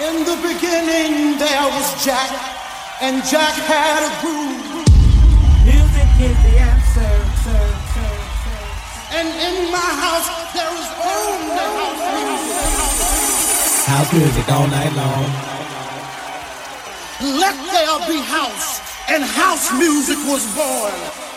In the beginning there was Jack, and Jack had a groove. Music is the answer, sir, sir, sir. And in my house there is only house music. House music all night long. Let there be house, and house music was born.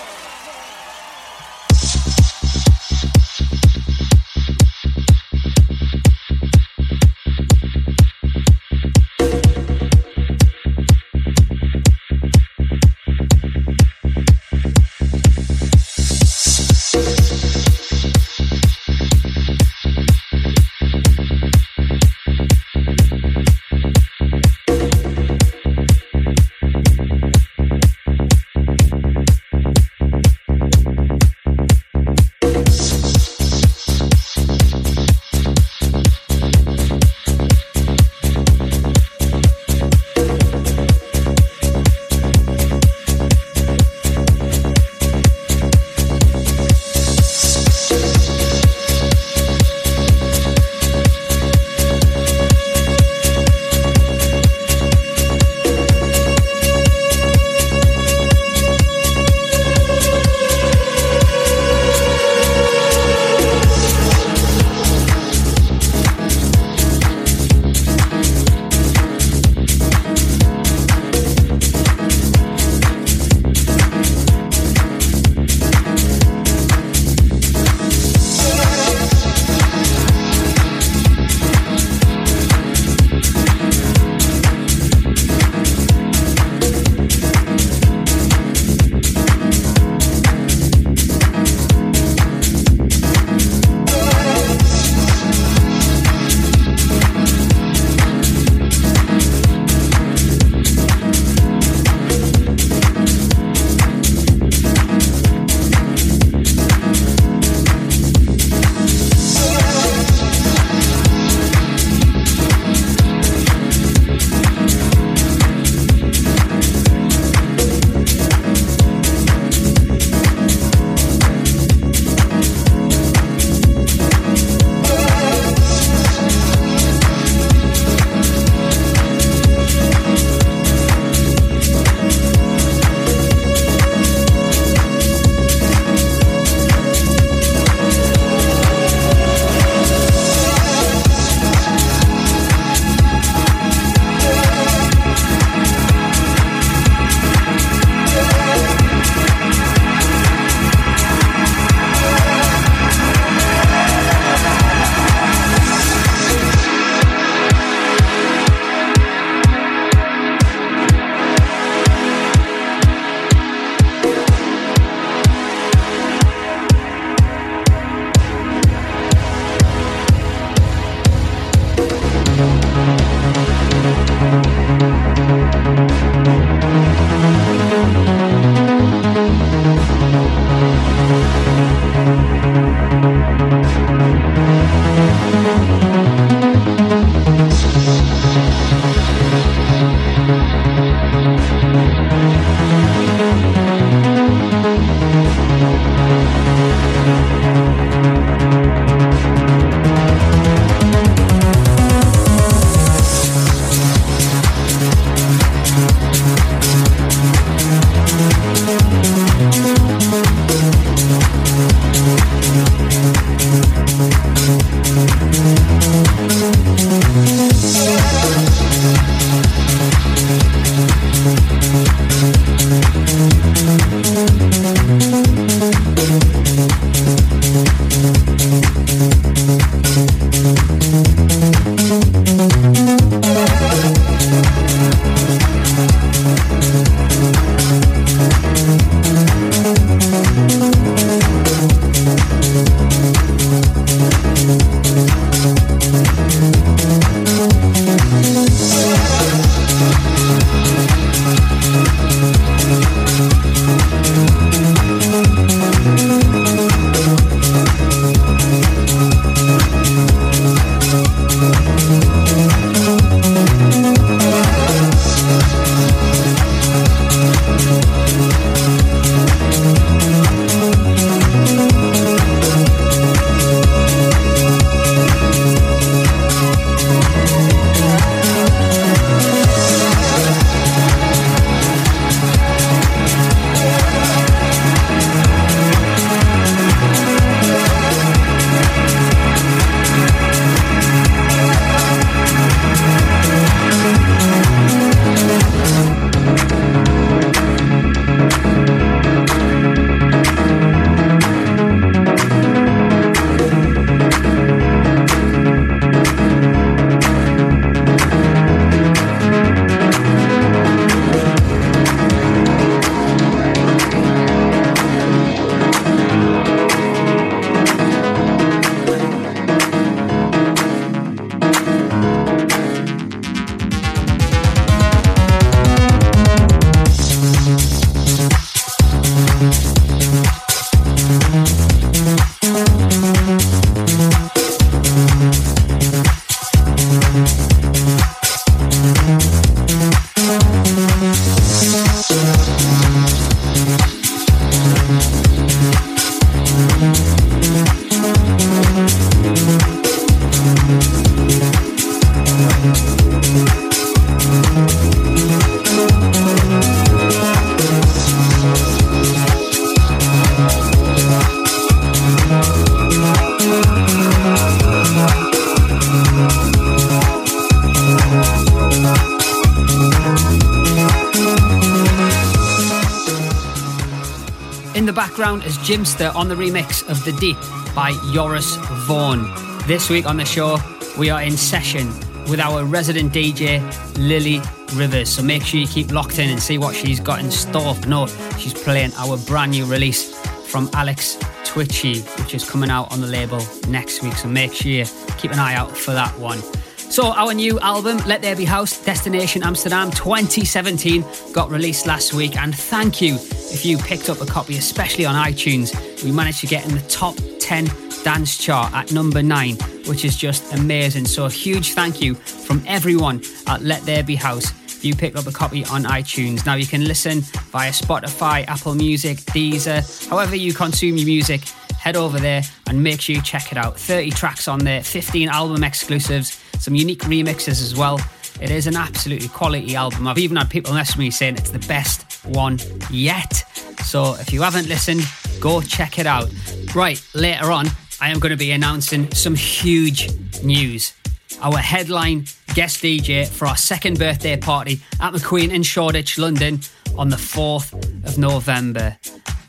Background is Jimpster on the remix of The Deep by Joris Voorn. This week on the show, we are in session with our resident DJ, Lily Rivers. So make sure you keep locked in and see what she's got in store. No, she's playing our brand new release from Alex Twitchy, which is coming out on the label next week. So make sure you keep an eye out for that one. So, our new album, Let There Be House Destination Amsterdam 2017, got released last week. And thank you if you picked up a copy, especially on iTunes. We managed to get in the top 10 dance chart at number 9, which is just amazing. So, a huge thank you from everyone at Let There Be House if you picked up a copy on iTunes. Now, you can listen via Spotify, Apple Music, Deezer, however you consume your music head over there and make sure you check it out. 30 tracks on there, 15 album exclusives, some unique remixes as well. It is an absolutely quality album. I've even had people message me saying it's the best one yet. So if you haven't listened, go check it out. Right, later on, I am going to be announcing some huge news. Our headline guest DJ for our second birthday party at McQueen in Shoreditch, London on the 4th of November.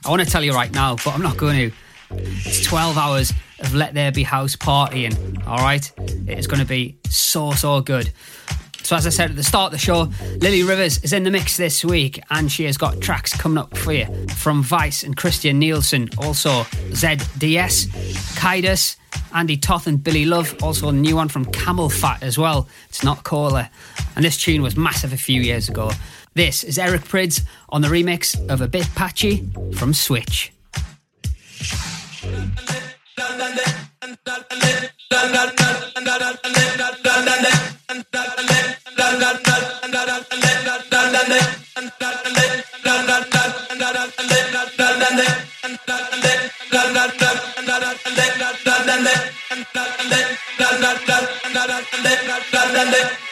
I want to tell you right now, but I'm not going to. It's 12 hours of Let There Be House partying, all right? It is going to be so, so good. So, as I said at the start of the show, Lily Rivers is in the mix this week and she has got tracks coming up for you from Vice and Christian Nielsen, also ZDS, Kaidus, Andy Toth and Billy Love, also a new one from CamelPhat as well. It's not Cola. And this tune was massive a few years ago. This is Eric Prydz on the remix of A Bit Patchy from Switch. Yeah.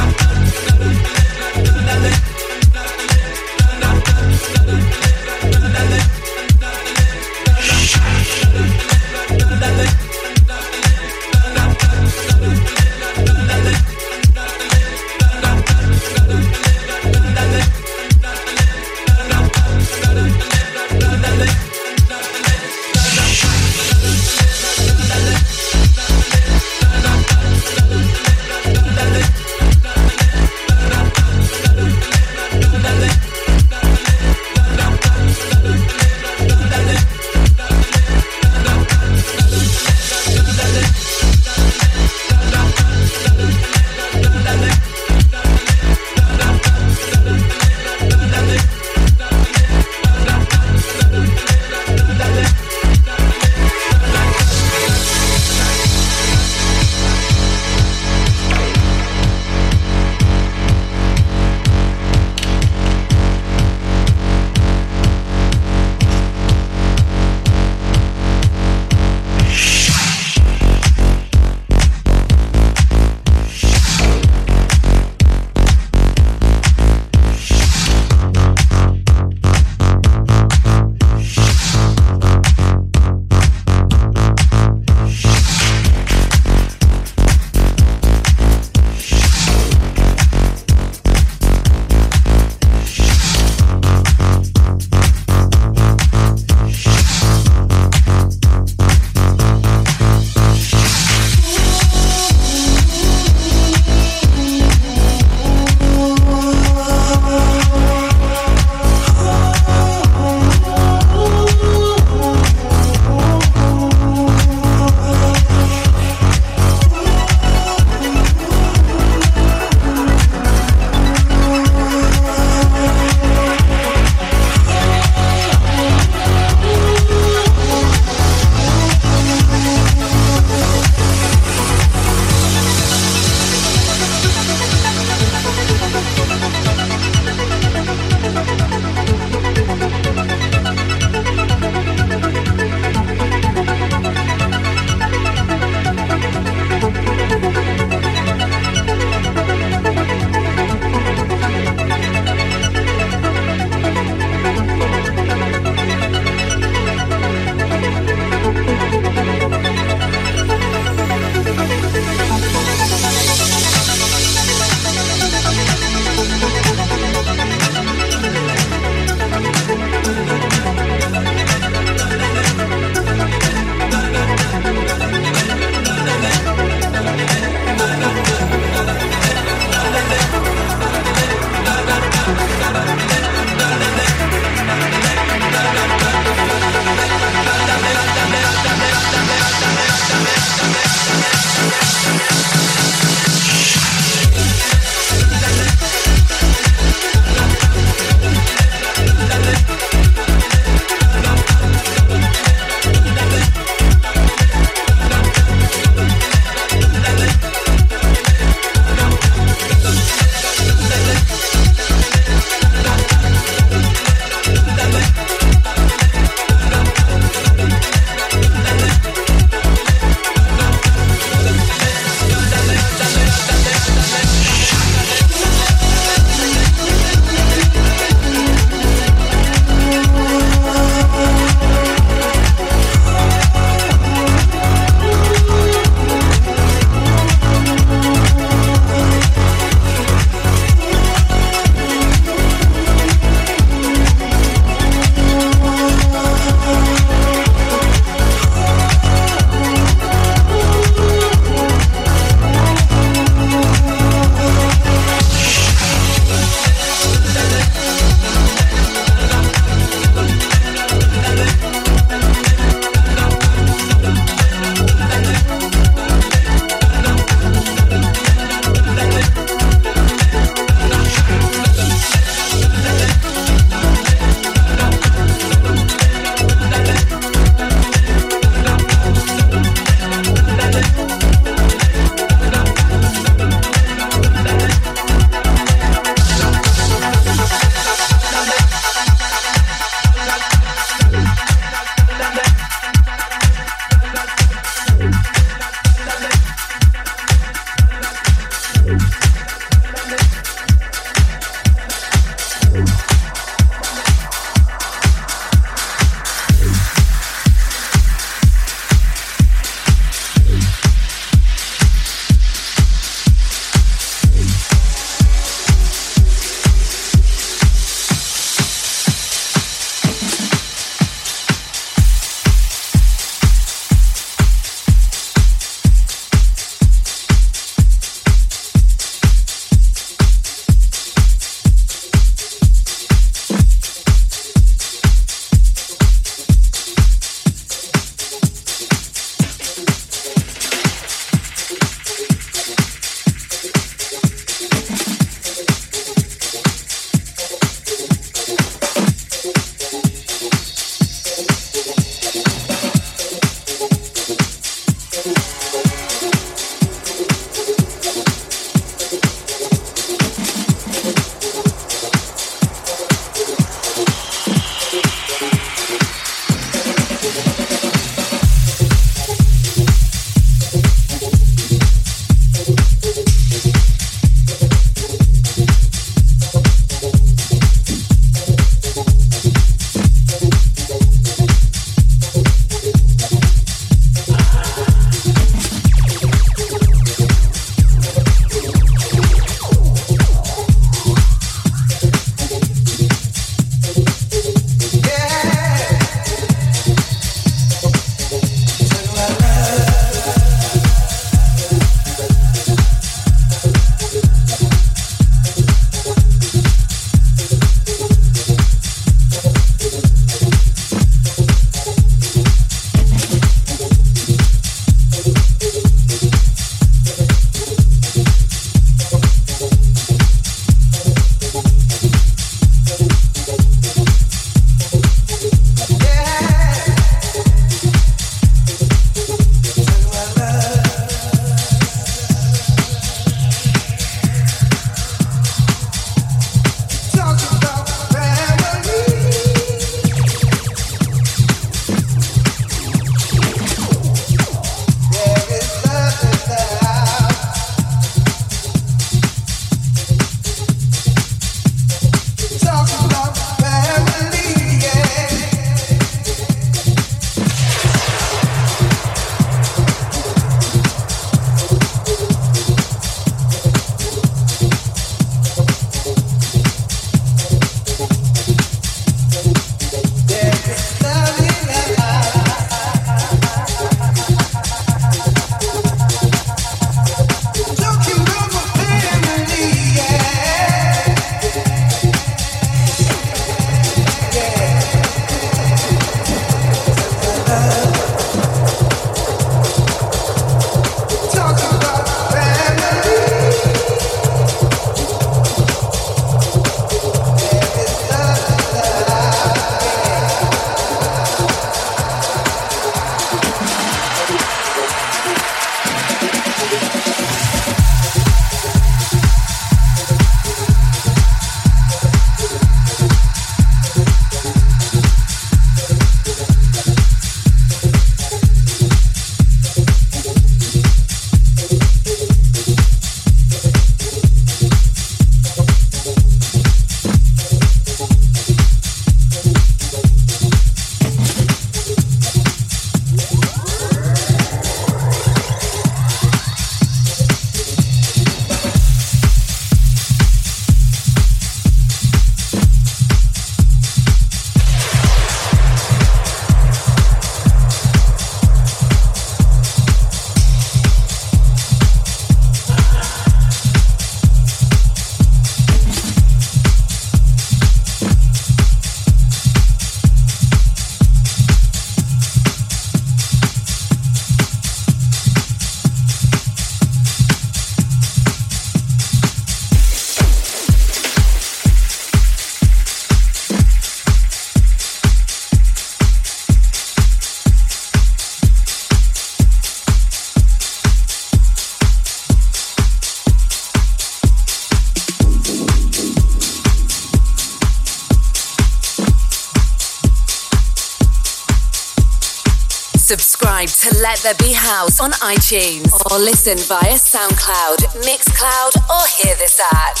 To Let There Be House on iTunes or listen via SoundCloud, Mixcloud, or hear this at.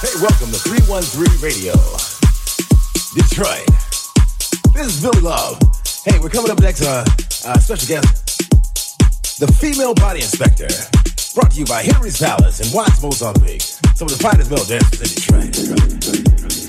Hey, welcome to 313 Radio, Detroit. This is Billy Love. Hey, we're coming up next, uh, uh, special guest, the Female Body Inspector, brought to you by Henry's Palace and Watts, Mozambique. Some of the finest male dancers in Detroit.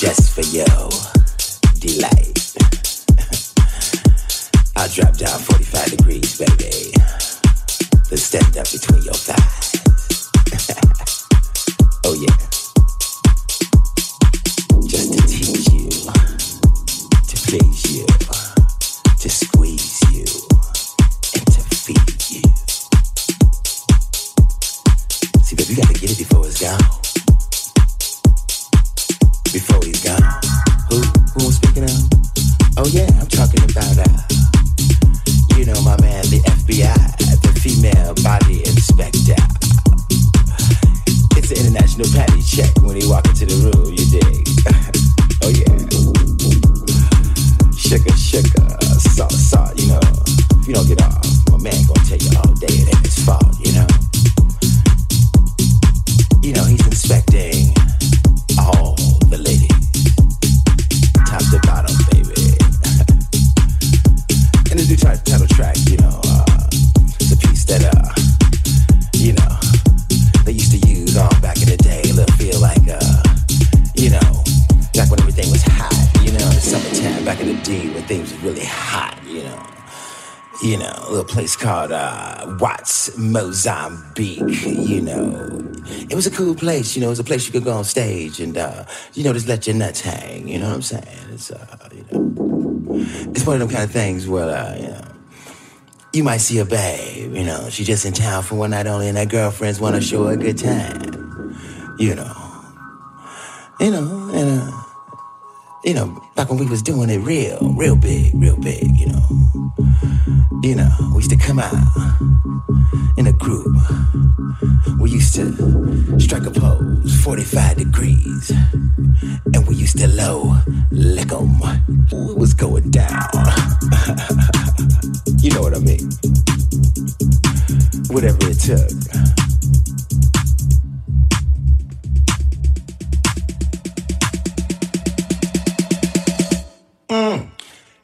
Just for your delight. I'll drop down 45 degrees, baby. Then stand up between your thighs. oh, yeah. Just to tease you, to please you, You don't get off, uh, Watts, Mozambique, you know. It was a cool place, you know, it was a place you could go on stage and, uh, you know, just let your nuts hang, you know what I'm saying? It's, uh, you know, it's one of them kind of things where, uh, you know, you might see a babe, you know, she's just in town for one night only and her girlfriends want to show her a good time, you know. You know, and, uh, you know, back when we was doing it real, real big, real big, you know. You know, we used to come out in a group. We used to strike a pose, 45 degrees. And we used to low lick 'em. It was going down. you know what I mean? Whatever it took.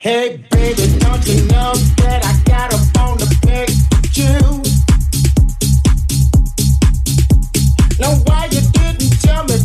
Hey, baby, don't you know that I got a bone to pick you? Now, why you didn't tell me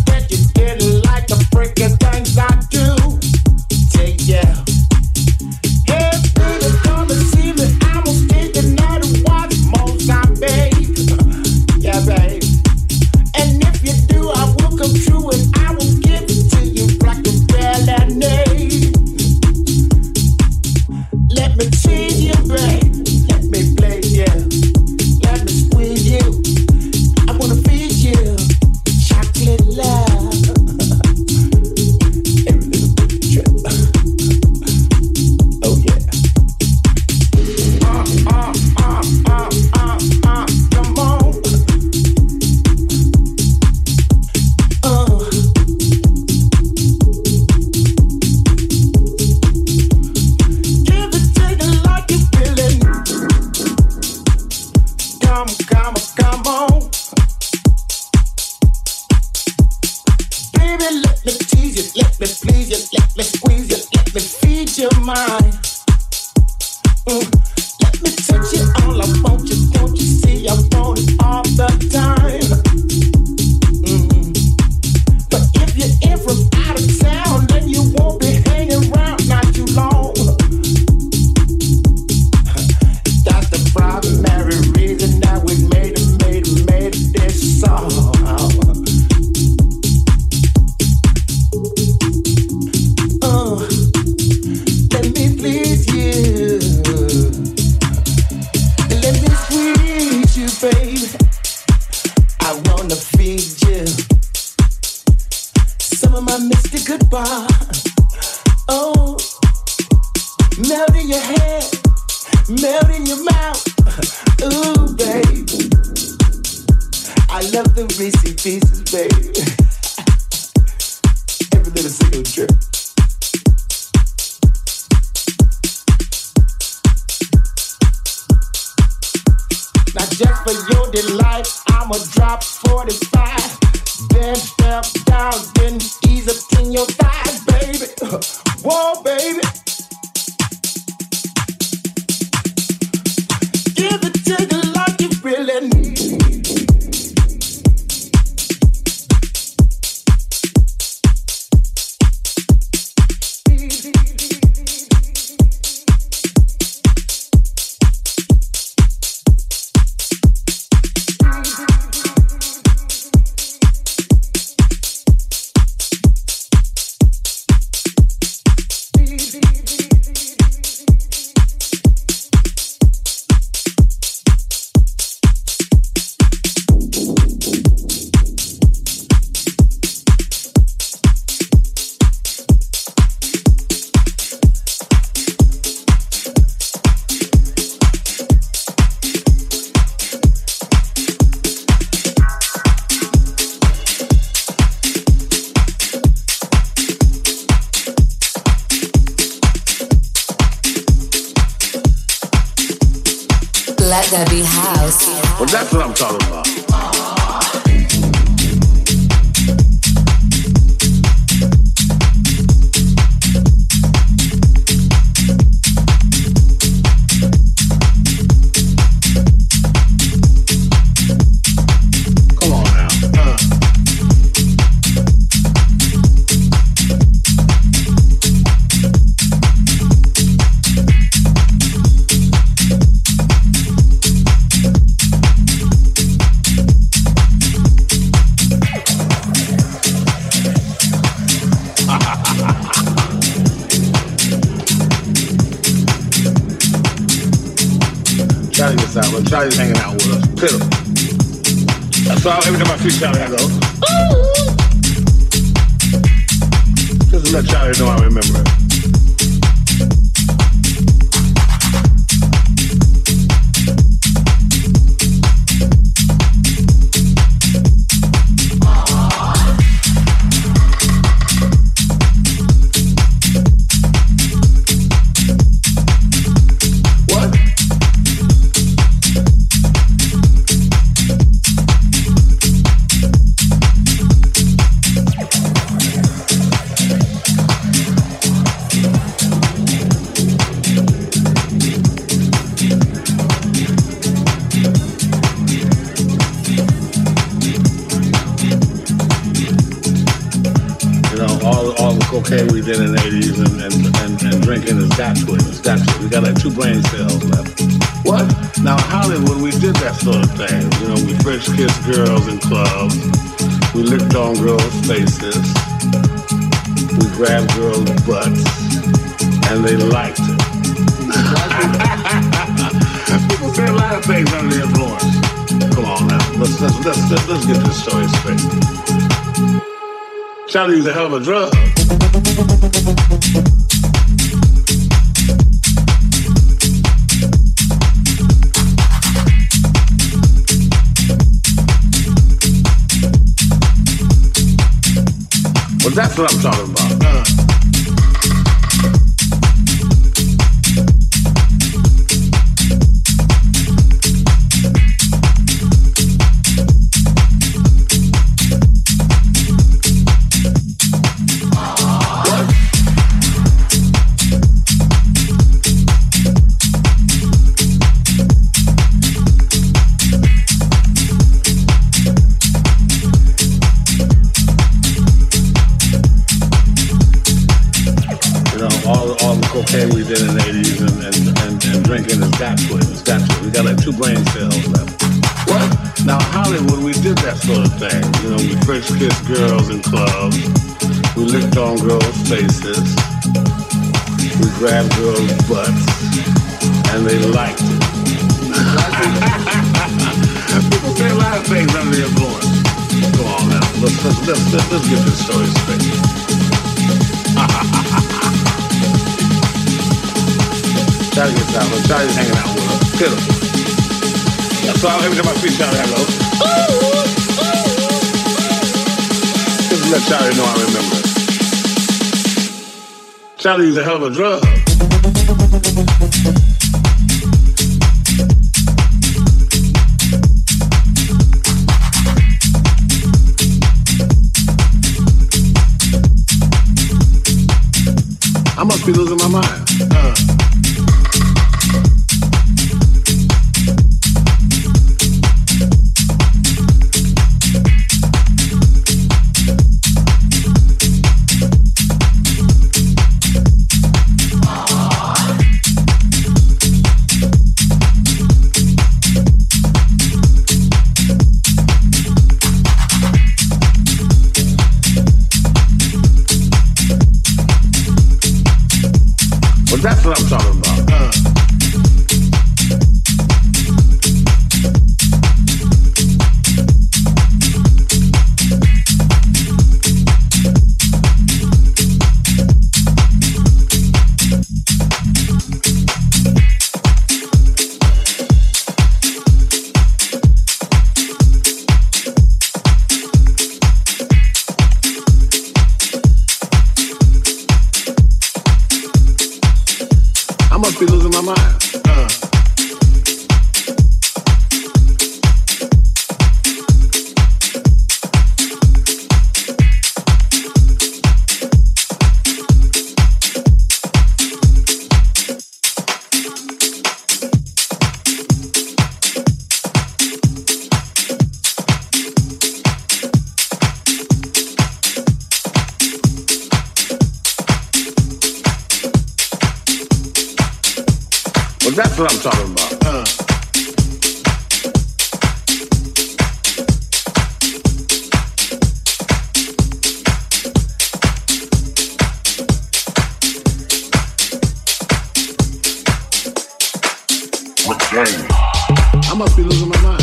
Chinese a hell of a drug. Well, that's what I'm talking about. let's, let's, let's, let's this story straight. Charlie gets out, but Charlie's hanging out with us. Kill him. That's why every time I see Charlie, I go, Just let Charlie know I remember. Charlie's a hell of a drug. I must be losing my mind. Well, that's what I'm talking about. Uh. I must be losing my mind.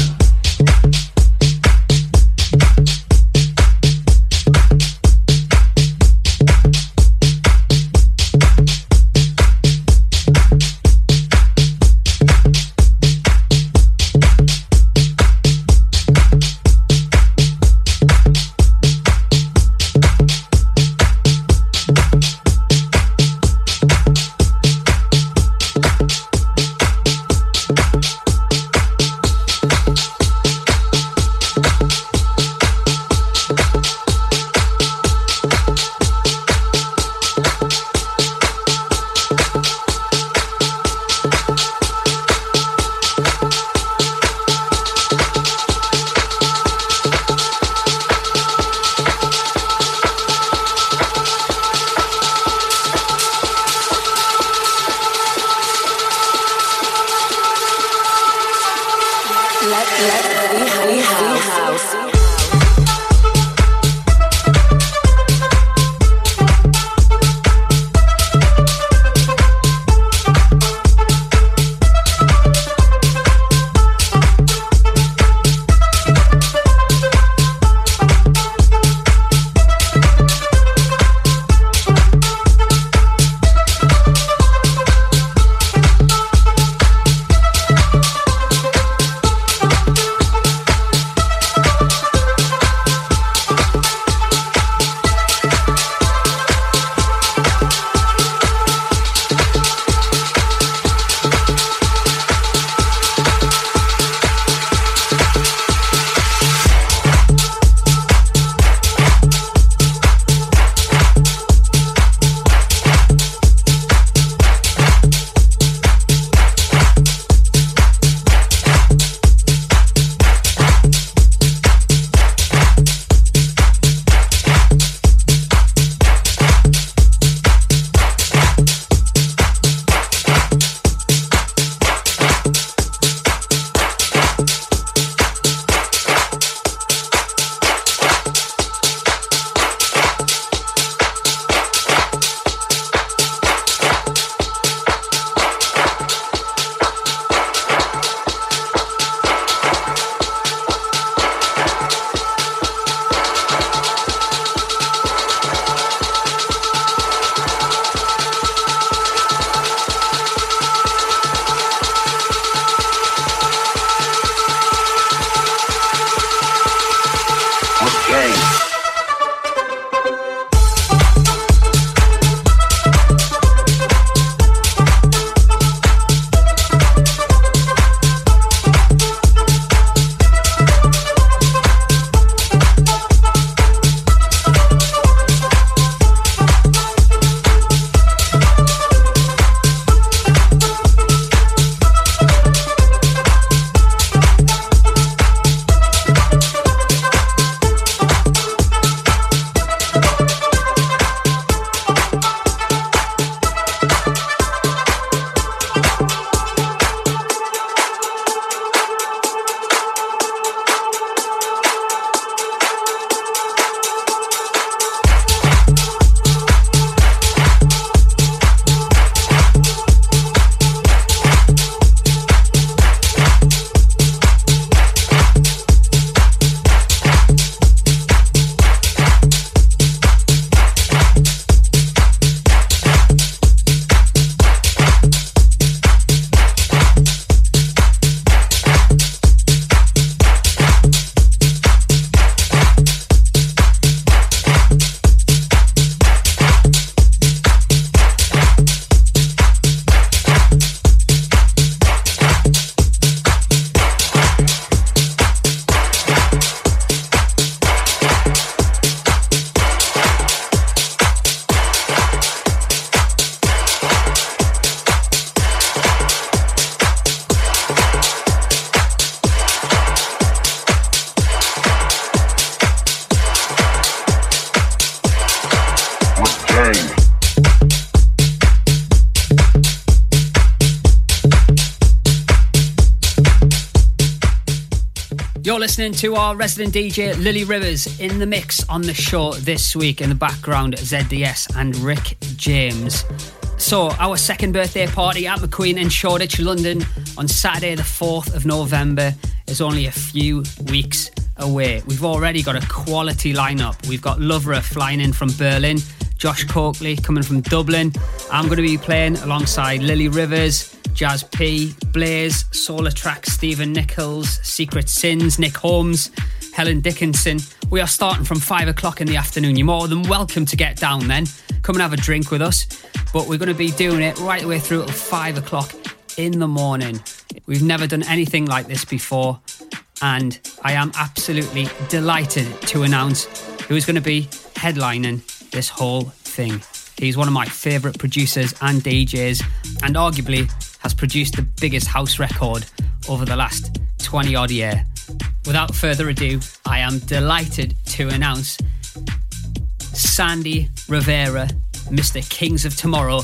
Listening to our resident DJ Lily Rivers in the mix on the show this week. In the background, ZDS and Rick James. So, our second birthday party at McQueen in Shoreditch, London, on Saturday, the 4th of November, is only a few weeks away. We've already got a quality lineup. We've got Lovera flying in from Berlin, Josh Coakley coming from Dublin. I'm going to be playing alongside Lily Rivers, Jazz P, Blaze, Solar Track, Stephen Nichols, Secret Sins, Nick Holmes, Helen Dickinson. We are starting from five o'clock in the afternoon. You're more than welcome to get down then. Come and have a drink with us. But we're going to be doing it right the way through till five o'clock in the morning. We've never done anything like this before. And I am absolutely delighted to announce who is going to be headlining this whole thing. He's one of my favourite producers and DJs, and arguably has produced the biggest house record over the last 20 odd year. Without further ado, I am delighted to announce Sandy Rivera, Mr. Kings of Tomorrow,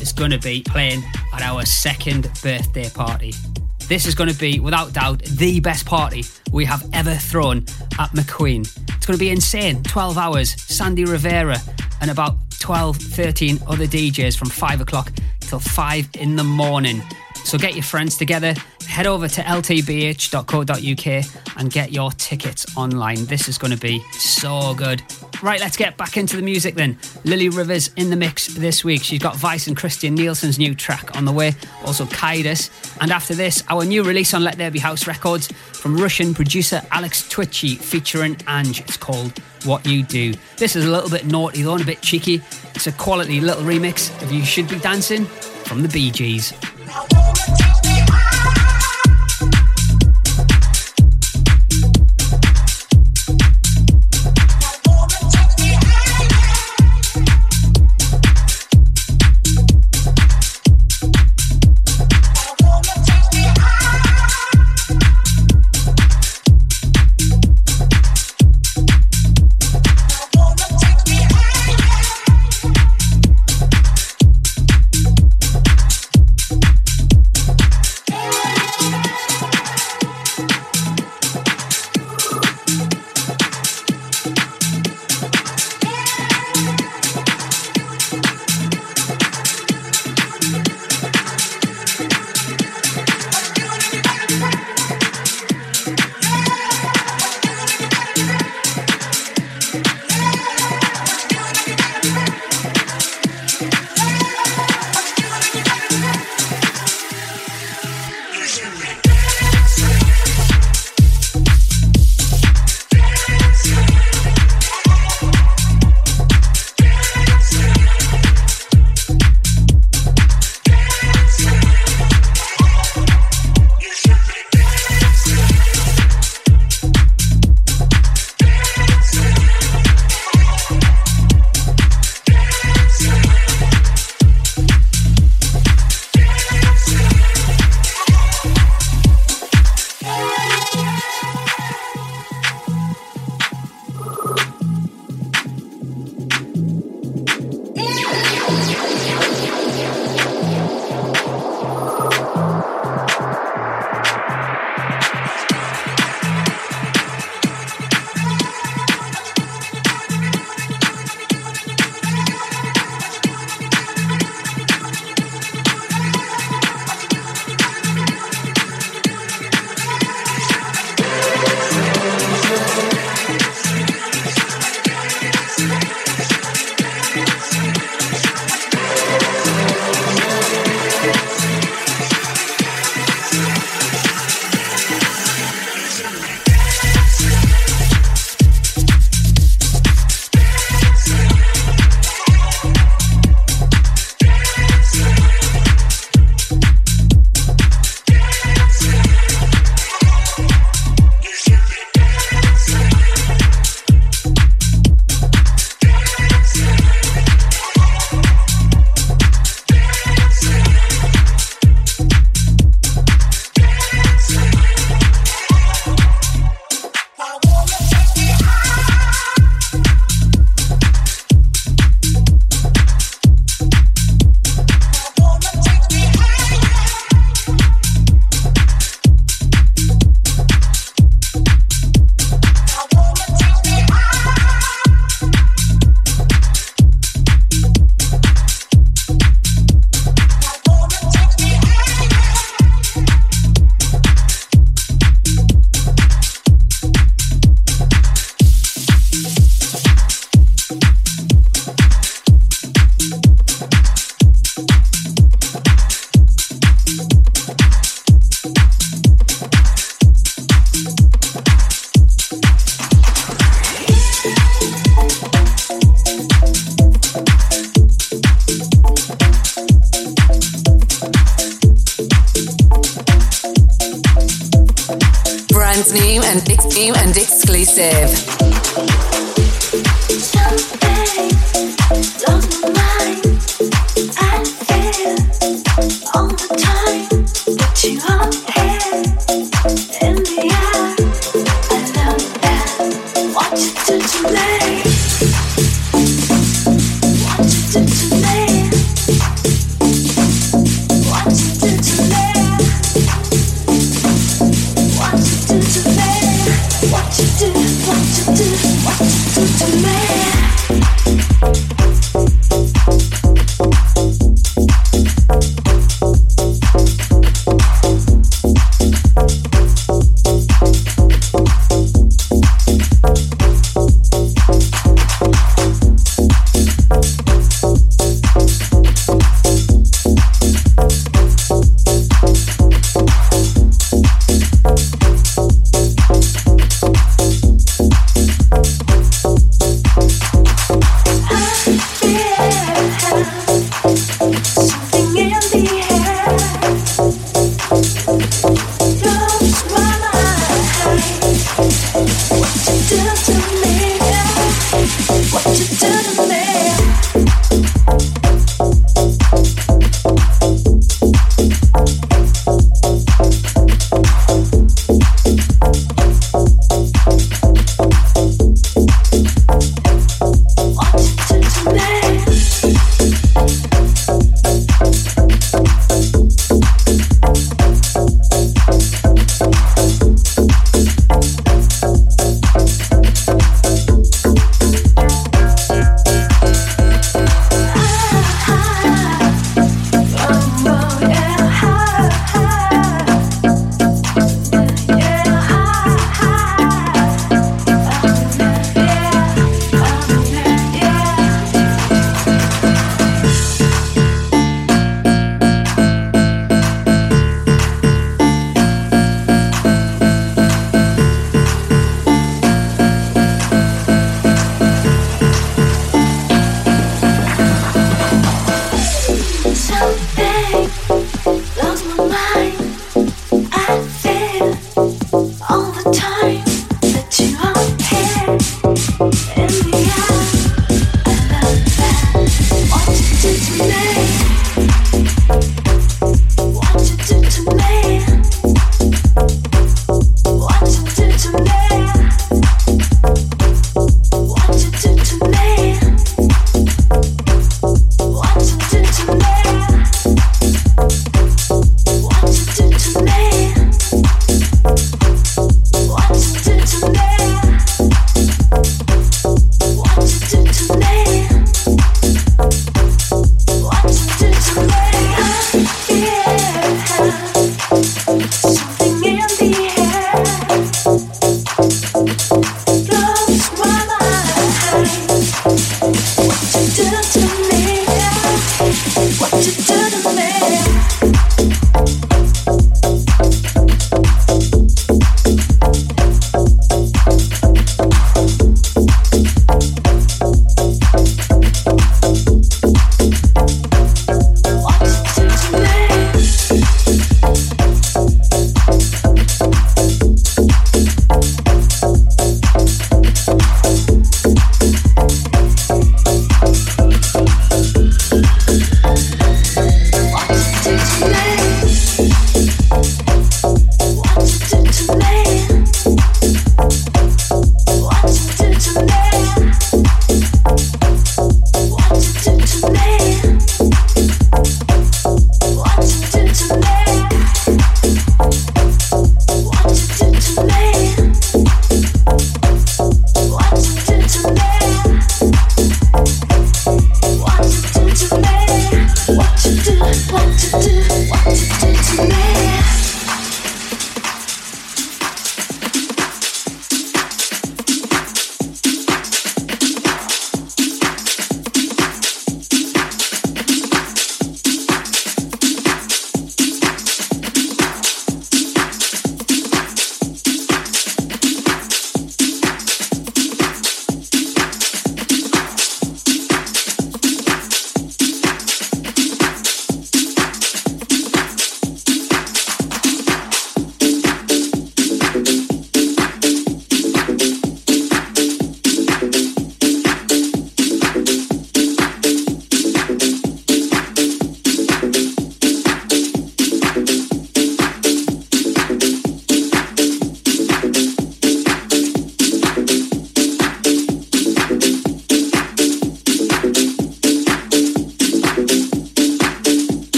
is going to be playing at our second birthday party. This is going to be, without doubt, the best party we have ever thrown at McQueen. It's going to be insane. 12 hours, Sandy Rivera, and about 12, 13 other DJs from 5 o'clock till 5 in the morning. So get your friends together, head over to ltbh.co.uk and get your tickets online. This is going to be so good. Right, let's get back into the music then. Lily Rivers in the mix this week. She's got Vice and Christian Nielsen's new track on the way, also Kaidus. And after this, our new release on Let There Be House Records from Russian producer Alex Twitchy featuring Ange. It's called What You Do. This is a little bit naughty though and a bit cheeky. It's a quality little remix of You Should Be Dancing from the Bee Gees. I wanna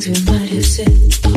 things we might have said.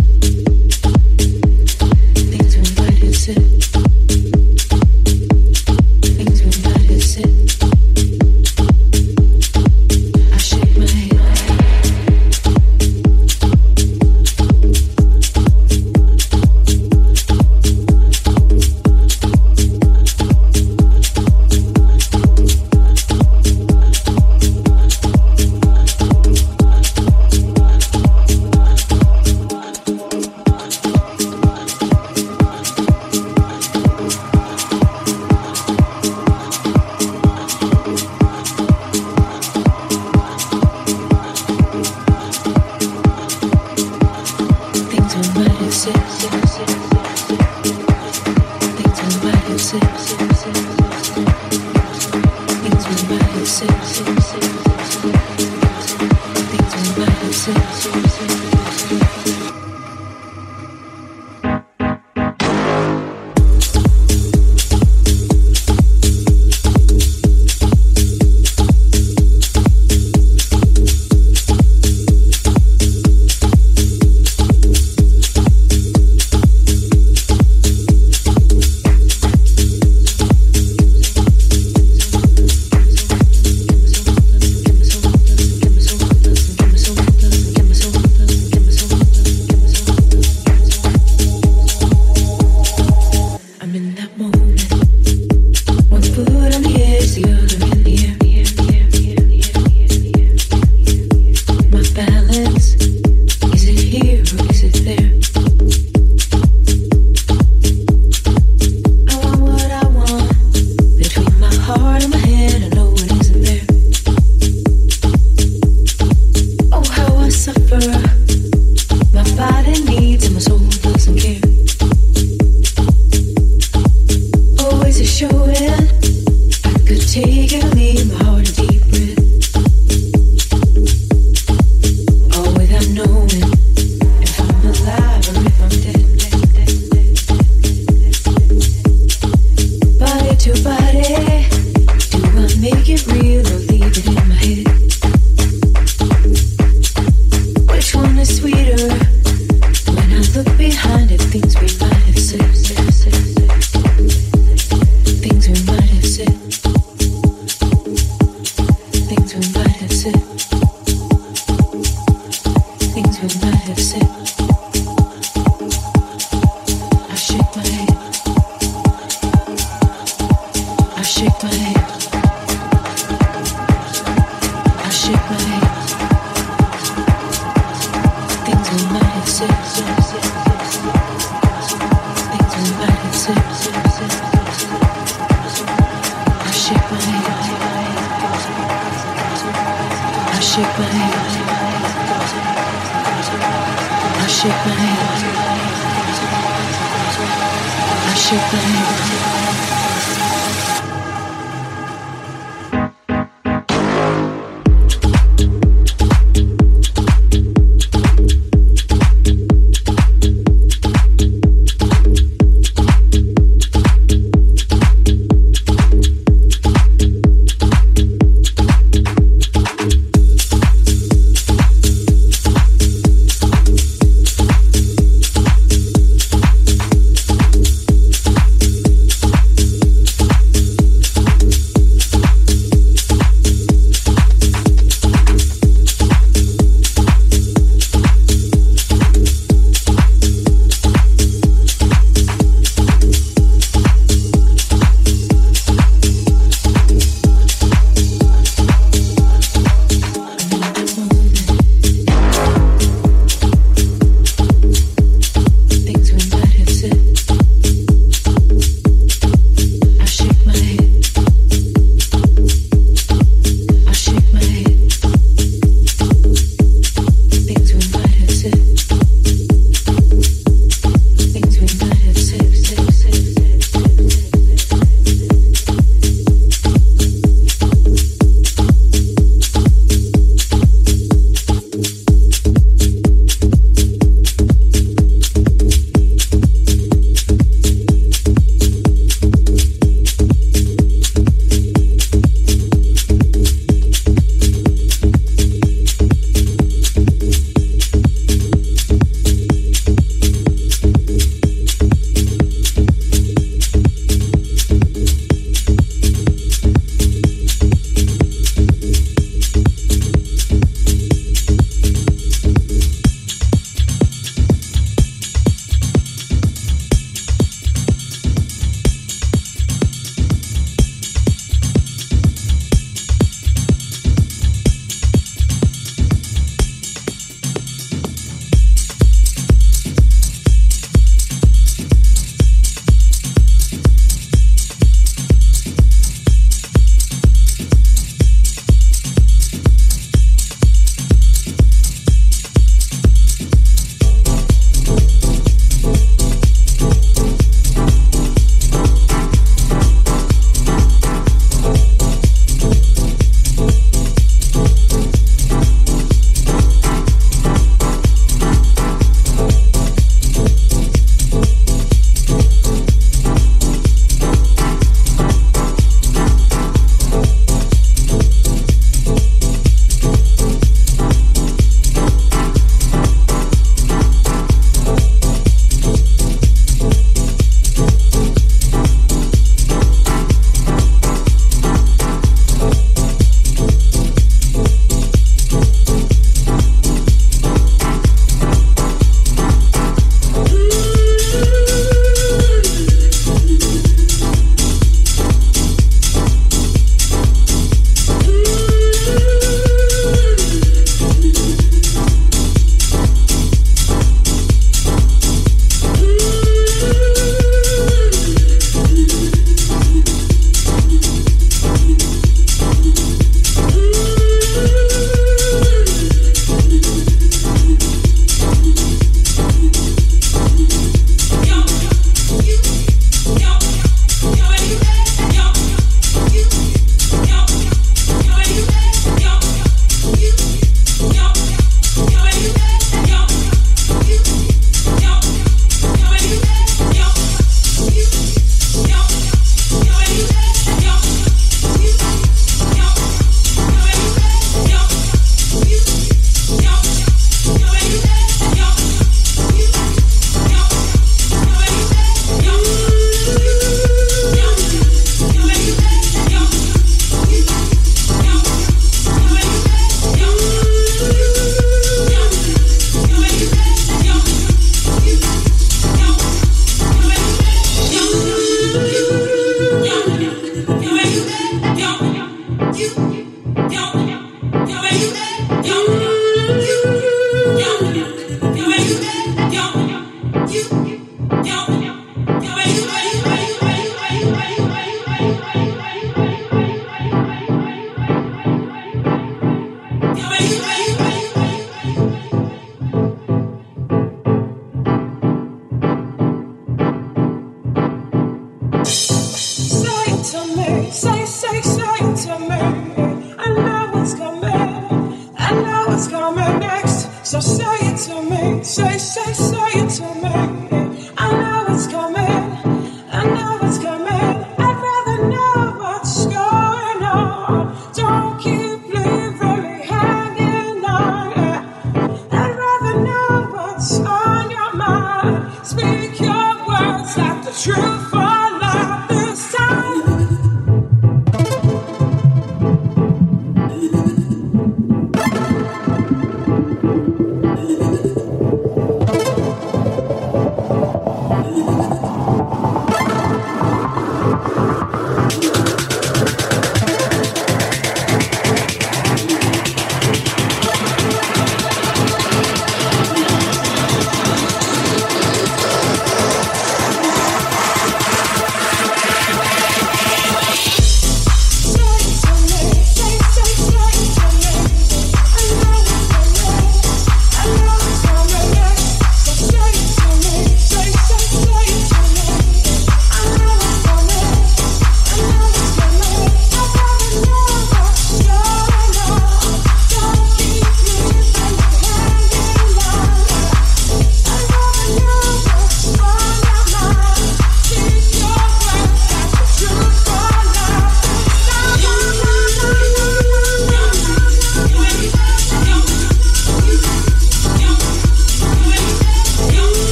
Say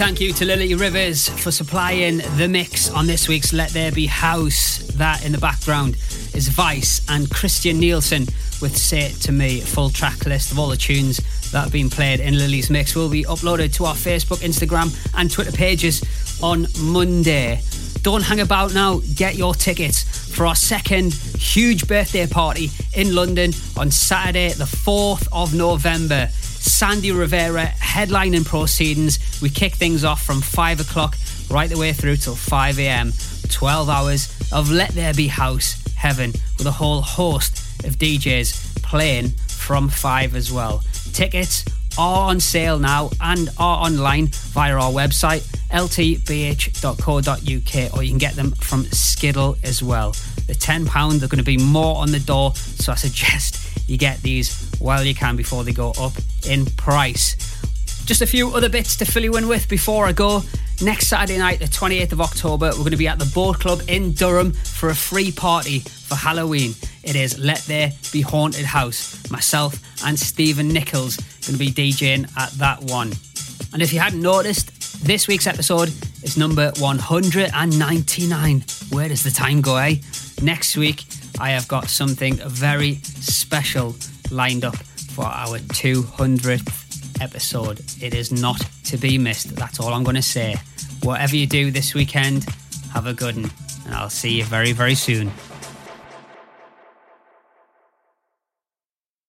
thank you to Lily Rivers for supplying the mix on this week's Let There Be House. That in the background is Vice and Christian Nielsen with Say It To Me. Full track list of all the tunes that have been played in Lily's mix will be uploaded to our Facebook, Instagram, and Twitter pages on Monday. Don't hang about now, get your tickets for our second huge birthday party in London on Saturday, the 4th of November. Sandy Rivera headlining proceedings. We kick things off from 5 o'clock right the way through till 5 a.m. 12 hours of Let There Be House Heaven with a whole host of DJs playing from 5 as well. Tickets are on sale now and are online via our website ltbh.co.uk or you can get them from Skiddle as well. The £10, they're going to be more on the door, so I suggest you get these while you can before they go up in price. Just a few other bits to fill you in with before I go. Next Saturday night, the 28th of October, we're going to be at the Boat Club in Durham for a free party for Halloween. It is Let There Be Haunted House. Myself and Stephen Nichols going to be DJing at that one. And if you hadn't noticed, this week's episode is number 199. Where does the time go, eh? Next week, I have got something very special lined up for our 200th episode. It is not to be missed. That's all I'm going to say. Whatever you do this weekend, have a good one, and I'll see you very, very soon.